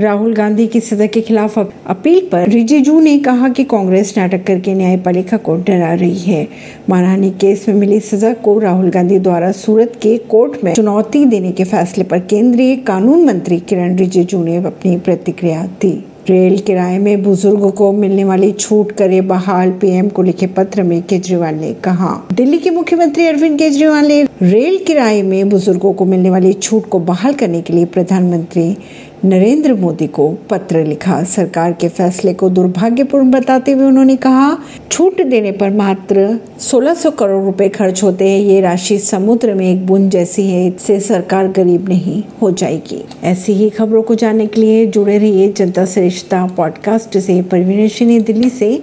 राहुल गांधी की सजा के खिलाफ अपील पर रिजिजू ने कहा कि कांग्रेस नाटक करके न्यायपालिका को डरा रही है। मानहानि केस में मिली सजा को राहुल गांधी द्वारा सूरत के कोर्ट में चुनौती देने के फैसले पर केंद्रीय कानून मंत्री किरण रिजिजू ने अपनी प्रतिक्रिया दी। रेल किराए में बुज़ुर्गों को मिलने वाली छूट करे बहाल, पीएम को लिखे पत्र में केजरीवाल ने कहा। दिल्ली के मुख्यमंत्री अरविंद केजरीवाल ने रेल किराए में बुज़ुर्गों को मिलने वाली छूट को बहाल करने के लिए प्रधानमंत्री नरेंद्र मोदी को पत्र लिखा। सरकार के फैसले को दुर्भाग्यपूर्ण बताते हुए उन्होंने कहा, छूट देने पर मात्र 1600 करोड़ रुपए खर्च होते हैं। ये राशि समुद्र में एक बूंद जैसी है, इससे सरकार गरीब नहीं हो जाएगी। ऐसी ही खबरों को जानने के लिए जुड़े रहिए जनता श्रेष्ठता पॉडकास्ट से। परवीन दिल्ली से